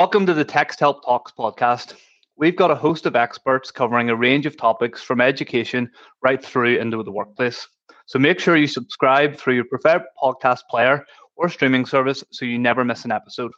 Welcome to the Text Help Talks podcast. We've got a host of experts covering a range of topics from education right through into the workplace. So make sure you subscribe through your preferred podcast player or streaming service so you never miss an episode.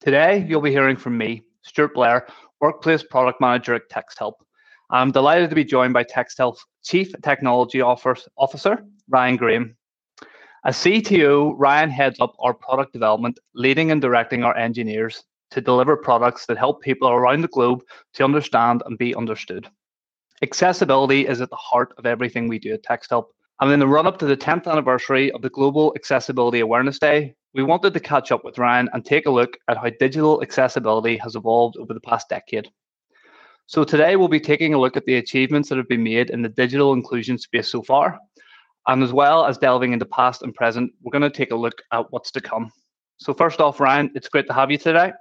Today, you'll be hearing from me, Stuart Blair, Workplace Product Manager at Text Help. I'm delighted to be joined by Text Help's Chief Technology Officer, Ryan Graham. As CTO, Ryan heads up our product development, leading and directing our engineers to deliver products that help people around the globe to understand and be understood. Accessibility is at the heart of everything we do at TextHelp. And in the run up to the 10th anniversary of the Global Accessibility Awareness Day, we wanted to catch up with Ryan and take a look at how digital accessibility has evolved over the past decade. So today we'll be taking a look at the achievements that have been made in the digital inclusion space so far. And as well as delving into past and present, we're going to take a look at what's to come. So first off, Ryan, it's great to have you today.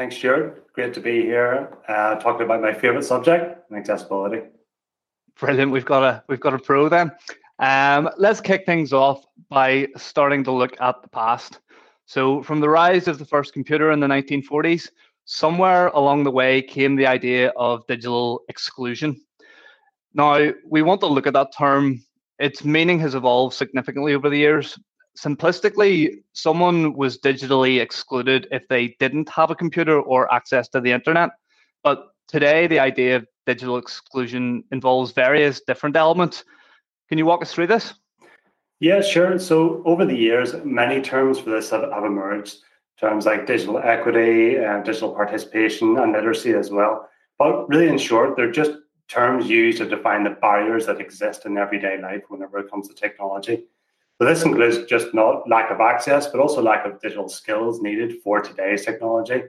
Thanks, Stuart. Great to be here uh, talking about my favorite subject, accessibility. Brilliant. We've got a we've got a pro then. Um, let's kick things off by starting to look at the past. So, from the rise of the first computer in the 1940s, somewhere along the way came the idea of digital exclusion. Now, we want to look at that term. Its meaning has evolved significantly over the years, simplistically, someone was digitally excluded if they didn't have a computer or access to the internet. But today, the idea of digital exclusion involves various different elements. Can you walk us through this? Yeah, sure. So, over the years, many terms for this have, have emerged terms like digital equity, uh, digital participation, and literacy as well. But really, in short, they're just terms used to define the barriers that exist in everyday life whenever it comes to technology. So this includes just not lack of access, but also lack of digital skills needed for today's technology.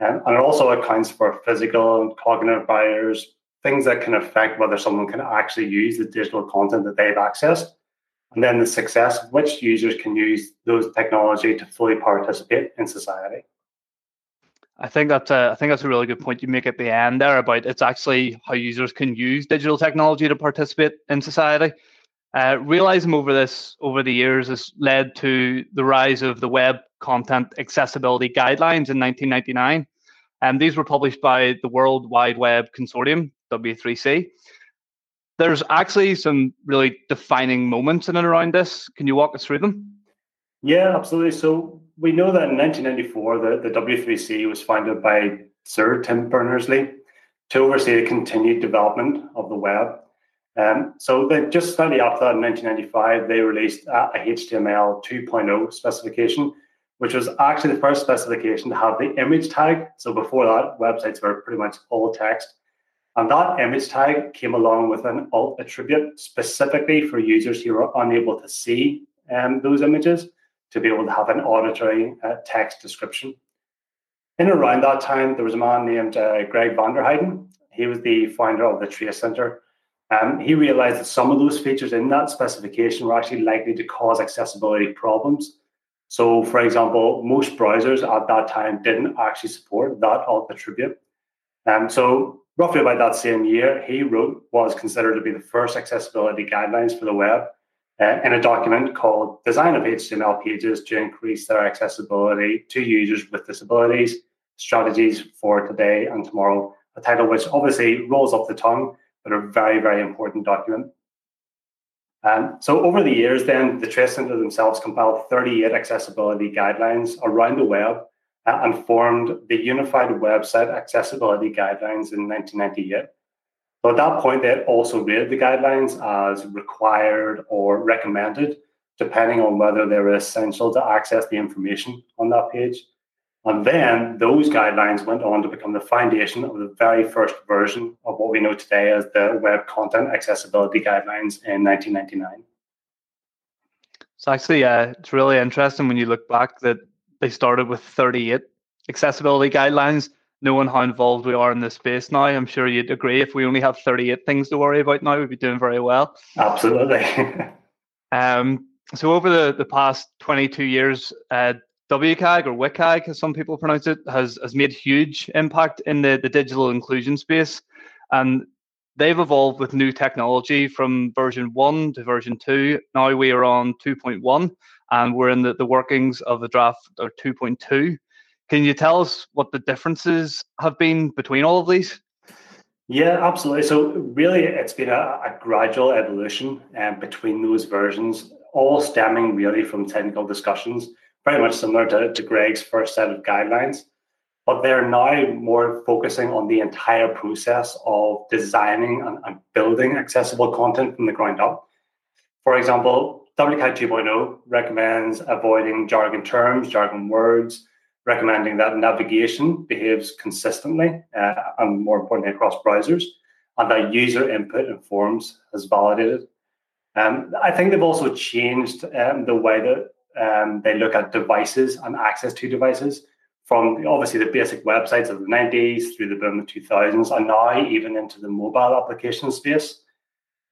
Um, and it also accounts for physical and cognitive barriers, things that can affect whether someone can actually use the digital content that they've accessed. And then the success of which users can use those technology to fully participate in society. I think that's a, I think that's a really good point you make at the end there about it's actually how users can use digital technology to participate in society. Uh, realizing over this over the years has led to the rise of the Web Content Accessibility Guidelines in 1999. And these were published by the World Wide Web Consortium, W3C. There's actually some really defining moments in and around this. Can you walk us through them? Yeah, absolutely. So we know that in 1994, the, the W3C was founded by Sir Tim Berners-Lee to oversee the continued development of the web um, so they just slightly after that in 1995, they released a, HTML 2.0 specification, which was actually the first specification to have the image tag. So before that, websites were pretty much all text. And that image tag came along with an alt attribute specifically for users who are unable to see um, those images to be able to have an auditory uh, text description. In around that time, there was a man named uh, Gregg Vanderheiden. He was the founder of the Trace Center, um, he realized that some of those features in that specification were actually likely to cause accessibility problems. So, for example, most browsers at that time didn't actually support that alt attribute. Um, so, roughly about that same year, he wrote what is considered to be the first accessibility guidelines for the web uh, in a document called Design of HTML Pages to Increase Their Accessibility to Users with Disabilities Strategies for Today and Tomorrow, a title which obviously rolls off the tongue but a very, very important document. Um, so over the years, then the Trace Center themselves compiled 38 accessibility guidelines around the web uh, and formed the Unified Website Accessibility Guidelines in 1998. So at that point, they also rated the guidelines as required or recommended, depending on whether they were essential to access the information on that page. And then those guidelines went on to become the foundation of the very first version of what we know today as the Web Content Accessibility Guidelines in 1999. So actually, uh, it's really interesting when you look back that they started with 38 accessibility guidelines. Knowing how involved we are in this space now, I'm sure you'd agree. If we only have 38 things to worry about now, we'd be doing very well. Absolutely. um, so over the, the past 22 years, uh, WCAG or WCAG, as some people pronounce it, has has made huge impact in the, the digital inclusion space. And they've evolved with new technology from version one to version two. Now we are on 2.1 and we're in the, the workings of the draft or 2.2. Can you tell us what the differences have been between all of these? Yeah, absolutely. So really, it's been a, a gradual evolution um, between those versions, all stemming really from technical discussions, very much similar to, to Gregg's first set of guidelines. But they're now more focusing on the entire process of designing and, and building accessible content from the ground up. For example, WCAG 2.0 recommends avoiding jargon terms, jargon words, recommending that navigation behaves consistently uh, and more importantly across browsers, and that user input and forms has validated. Um, I think they've also changed um, the way that um, they look at devices and access to devices from obviously the basic websites of the 90s through the boom of the 2000s and now even into the mobile application space.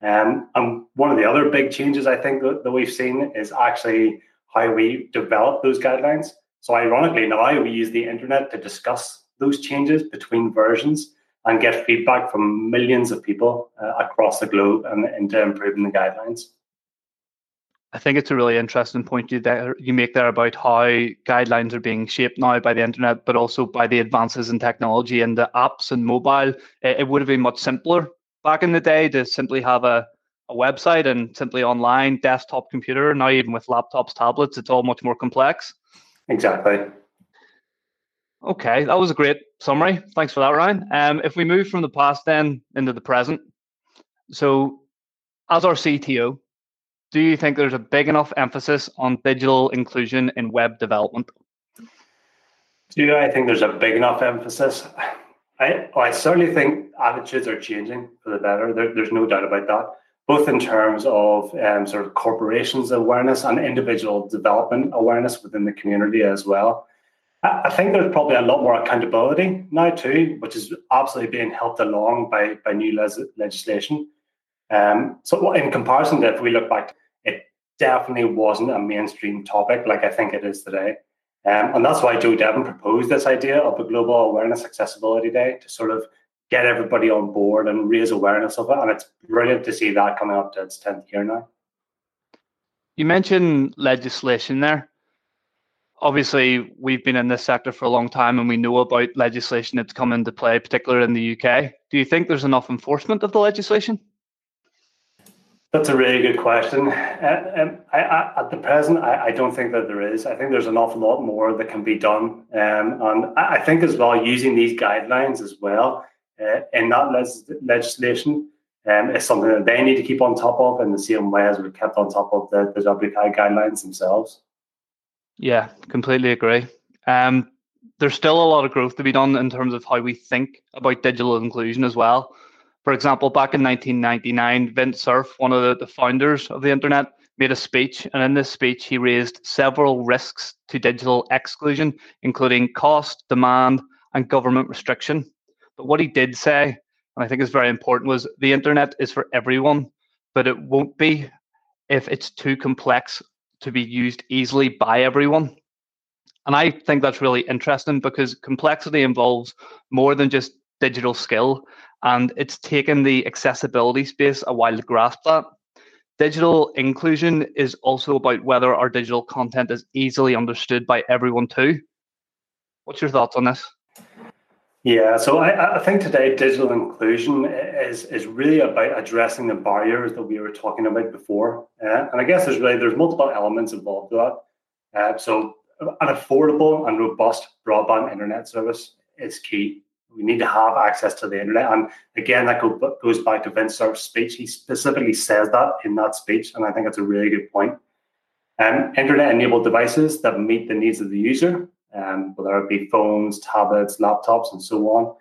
Um, and one of the other big changes I think that, that we've seen is actually how we develop those guidelines. So ironically, now we use the internet to discuss those changes between versions and get feedback from millions of people uh, across the globe and into improving the guidelines. I think it's a really interesting point you there you make there about how guidelines are being shaped now by the internet, but also by the advances in technology and the apps and mobile. It, it would have been much simpler back in the day to simply have a, a website and simply online desktop computer. Now, even with laptops, tablets, it's all much more complex. Exactly. Okay, that was a great summary. Thanks for that, Ryan. Um, if we move from the past then into the present, so as our CTO, do you think there's a big enough emphasis on digital inclusion in web development? Do I think there's a big enough emphasis? I, I certainly think attitudes are changing for the better. There, there's no doubt about that both in terms of um, sort of corporations awareness and individual development awareness within the community as well. I think there's probably a lot more accountability now too, which is absolutely being helped along by by new legislation. Um, so in comparison if we look back, definitely wasn't a mainstream topic like I think it is today. Um, and that's why Joe Devon proposed this idea of a global awareness accessibility day to sort of get everybody on board and raise awareness of it. And it's brilliant to see that coming up to its 10th year now. You mentioned legislation there. Obviously, we've been in this sector for a long time and we know about legislation that's come into play, particularly in the UK. Do you think there's enough enforcement of the legislation? That's a really good question. Uh, um, I, I, at the present, I, I, don't think that there is. I think there's an awful lot more that can be done. Um, and I think as well, using these guidelines as well, uh, in that le- legislation um, is something that they need to keep on top of in the same way as we've kept on top of the, the guidelines themselves. Yeah, completely agree. Um, there's still a lot of growth to be done in terms of how we think about digital inclusion as well. For example, back in 1999, Vint Cerf, one of the, the founders of the internet, made a speech, and in this speech, he raised several risks to digital exclusion, including cost, demand, and government restriction. But what he did say, and I think is very important, was the internet is for everyone, but it won't be if it's too complex to be used easily by everyone. And I think that's really interesting because complexity involves more than just digital skill, and it's taken the accessibility space a while to grasp that. Digital inclusion is also about whether our digital content is easily understood by everyone too. What's your thoughts on this? Yeah, so I, I, think today digital inclusion is is really about addressing the barriers that we were talking about before, uh, and I guess there's really there's multiple elements involved with that. Uh, so an affordable and robust broadband internet service is key. We need to have access to the internet, and again, that go, goes back to Vint Cerf's speech. He specifically says that in that speech, and I think it's a really good point. Um, internet-enabled devices that meet the needs of the user um, whether it be phones, tablets, laptops, and so on.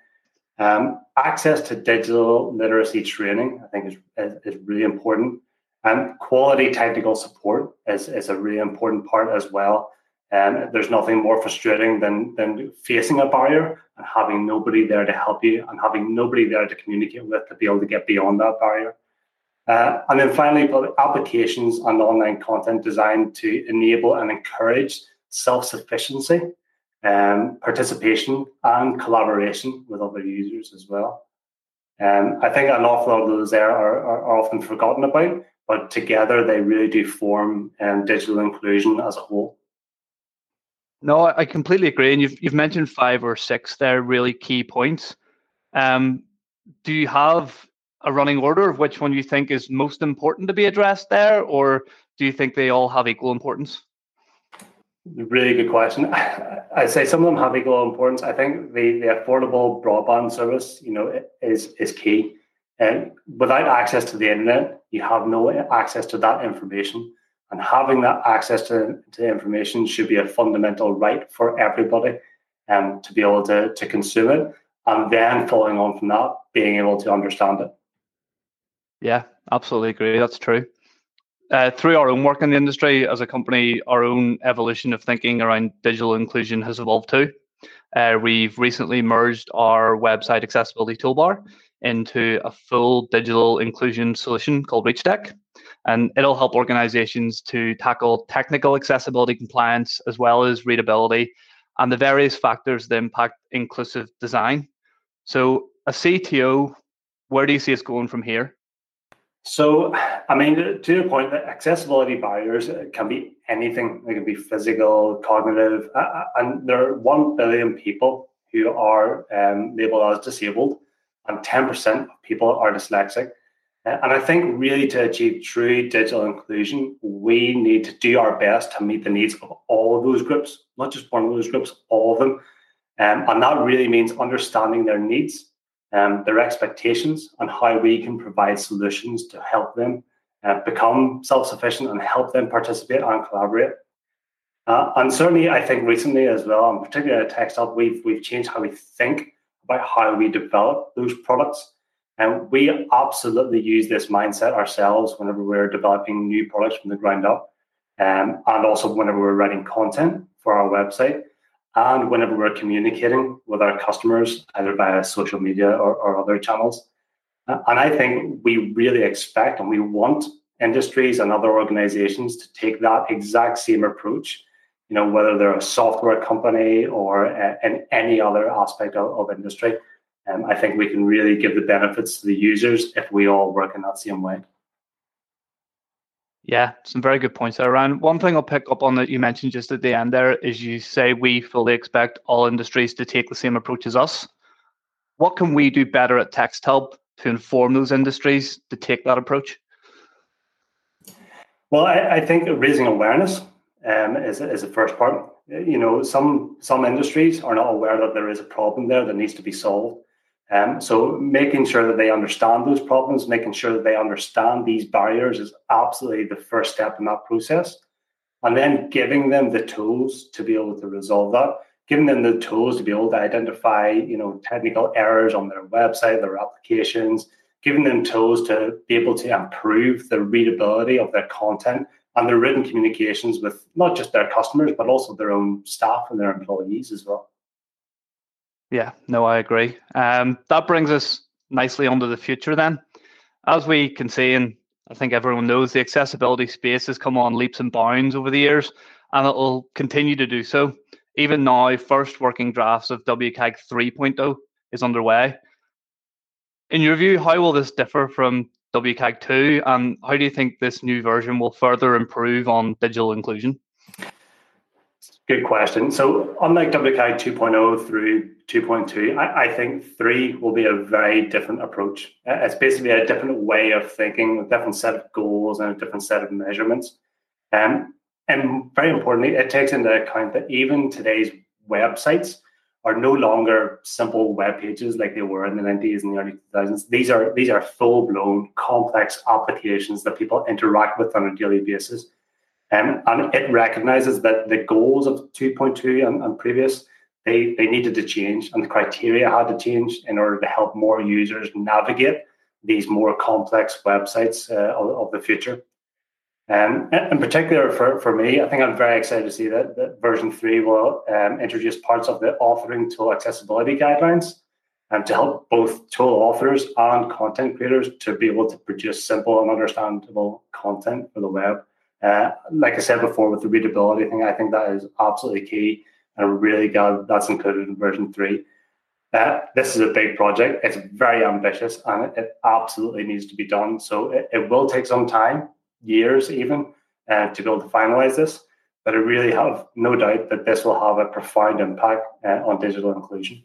Um, access to digital literacy training, I think, is, is, is, really important. And quality technical support is, is a really important part as well. Um, there's nothing more frustrating than, than facing a barrier and having nobody there to help you and having nobody there to communicate with to be able to get beyond that barrier. Uh, and then finally, applications and online content designed to enable and encourage self sufficiency um, participation and collaboration with other users as well. Um, I think an awful lot of those there are, are, are often forgotten about, but together they really do form um, digital inclusion as a whole. No, I completely agree. And you've, you've mentioned five or six there, really key points. Um, do you have a running order of which one you think is most important to be addressed there, or do you think they all have equal importance? Really good question. I'd say some of them have equal importance. I think the, the affordable broadband service, you know, is is key. And without access to the internet, you have no access to that information. And having that access to, to information should be a fundamental right for everybody um, to be able to, to consume it. And then following on from that, being able to understand it. Yeah, absolutely agree. That's true. Uh, through our own work in the industry as a company, our own evolution of thinking around digital inclusion has evolved too. Uh, we've recently merged our website accessibility toolbar into a full digital inclusion solution called ReachDeck. And it'll help organizations to tackle technical accessibility compliance as well as readability and the various factors that impact inclusive design. So, a CTO, where do you see us going from here? So, I mean, to your point, that accessibility barriers uh, can be anything. They can be physical, cognitive, uh, uh, and there are 1 billion people who are um, labeled as disabled, and 10% of people are dyslexic. And I think really to achieve true digital inclusion, we need to do our best to meet the needs of all of those groups, not just one of those groups, all of them. Um, and that really means understanding their needs, um, their expectations, and how we can provide solutions to help them uh, become self sufficient and help them participate and collaborate. Uh, and certainly, I think recently as well, and particularly at TextHelp, we've, we've changed how we think about how we develop those products. And we absolutely use this mindset ourselves whenever we're developing new products from the ground up, um, and also whenever we're writing content for our website, and whenever we're communicating with our customers, either via social media or, or other channels. And I think we really expect and we want industries and other organizations to take that exact same approach you know, whether they're a software company or uh, in any other aspect of, of industry. Um, I think we can really give the benefits to the users if we all work in that same way. Yeah, some very good points there, Ryan. One thing I'll pick up on that you mentioned just at the end there is you say we fully expect all industries to take the same approach as us. What can we do better at TextHelp to inform those industries to take that approach? Well, I, I think raising awareness um, is, is the first part. You know, some some industries are not aware that there is a problem there that needs to be solved. Um, so making sure that they understand those problems, making sure that they understand these barriers is absolutely the first step in that process. And then giving them the tools to be able to resolve that, giving them the tools to be able to identify, you know, technical errors on their website, their applications, giving them tools to be able to improve the readability of their content and their written communications with not just their customers, but also their own staff and their employees as well. Yeah, no, I agree. Um, that brings us nicely onto the future then. As we can see, and I think everyone knows, the accessibility space has come on leaps and bounds over the years, and it will continue to do so. Even now, first working drafts of WCAG 3.0 is underway. In your view, how will this differ from WCAG 2? And how do you think this new version will further improve on digital inclusion? Good question. So, unlike WCAG 2.0 through 2.2, I, I, think 3 will be a very different approach. It's basically a different way of thinking, a different set of goals, and a different set of measurements. Um, and very importantly, it takes into account that even today's websites are no longer simple web pages like they were in the 90s and the early 2000s. These are these are full blown complex applications that people interact with on a daily basis. Um, and it recognizes that the goals of 2.2 and, and previous they, they needed to change and the criteria had to change in order to help more users navigate these more complex websites uh, of, of the future. Um, in particular, for, for me, I think I'm very excited to see that, that version three will um, introduce parts of the authoring tool accessibility guidelines and to help both tool authors and content creators to be able to produce simple and understandable content for the web. Uh, like I said before, with the readability thing, I think that is absolutely key. And I'm really glad that's included in version three. Uh, this is a big project. It's very ambitious and it, it absolutely needs to be done. So it, it will take some time years even uh, to be able to finalize this. but I really have no doubt that this will have a profound impact uh, on digital inclusion.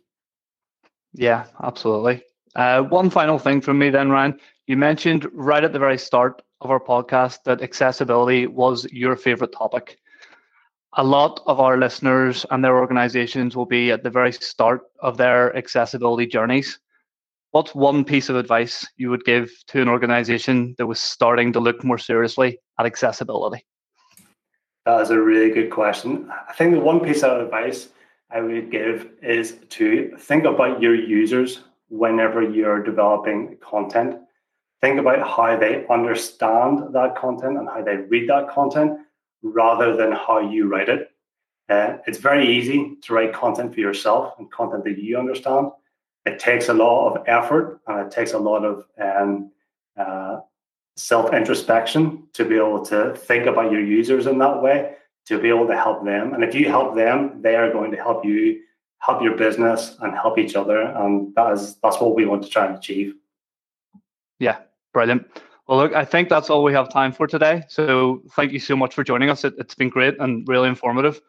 Yeah, absolutely. Uh, one final thing from me, then, Ryan. You mentioned right at the very start of our podcast that accessibility was your favorite topic. A lot of our listeners and their organizations will be at the very start of their accessibility journeys. What's one piece of advice you would give to an organization that was starting to look more seriously at accessibility? That is a really good question. I think the one piece of advice I would give is to think about your users whenever you're developing content. Think about how they understand that content and how they read that content rather than how you write it. Uh, it's very easy to write content for yourself and content that you understand. It takes a lot of effort and it takes a lot of um, uh, self introspection to be able to think about your users in that way, to be able to help them. And if you help them, they are going to help you help your business and help each other. And that is that's what we want to try and achieve. Yeah, brilliant. Well, look, I think that's all we have time for today. So thank you so much for joining us. It, has been great and really informative.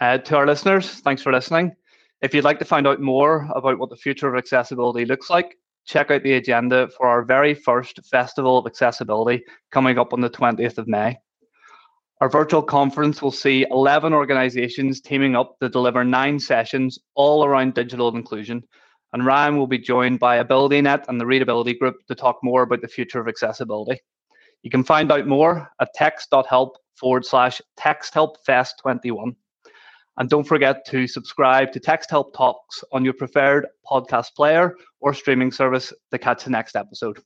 Uh, to our listeners, thanks for listening. If you'd like to find out more about what the future of accessibility looks like, check out the agenda for our very first Festival of Accessibility coming up on the 20th of May. Our virtual conference will see 11 organizations teaming up to deliver nine sessions all around digital inclusion. And Ryan will be joined by AbilityNet and the Readability Group to talk more about the future of accessibility. You can find out more at text.help forward slash texthelpfest21. And don't forget to subscribe to Text Help Talks on your preferred podcast player or streaming service to catch the next episode.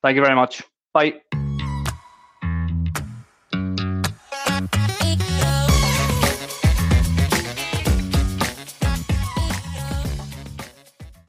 Thank you very much. Bye.